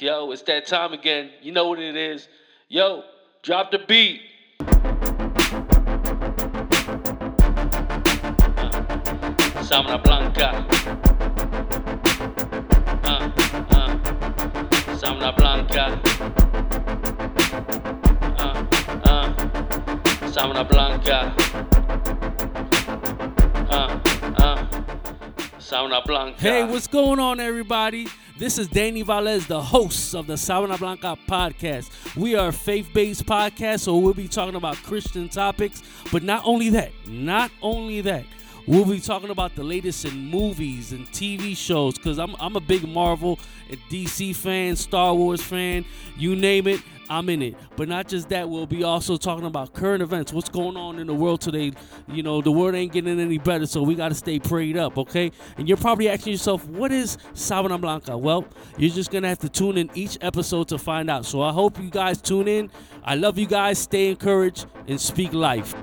Yo, it's that time again. You know what it is. Yo, drop the beat. Uh, Sabana Blanca. Uh, uh, Sabana Blanca. Uh, uh, Sabana Blanca. Sabana Blanca. Hey, what's going on, everybody? This is Danny Valez, the host of the Sabana Blanca podcast. We are a faith based podcast, so we'll be talking about Christian topics. But not only that, not only that, we'll be talking about the latest in movies and TV shows because I'm, I'm a big Marvel and DC fan, Star Wars fan, you name it. I'm in it. But not just that, we'll be also talking about current events, what's going on in the world today. You know, the world ain't getting any better, so we got to stay prayed up, okay? And you're probably asking yourself, what is Sabana Blanca? Well, you're just going to have to tune in each episode to find out. So I hope you guys tune in. I love you guys. Stay encouraged and speak life.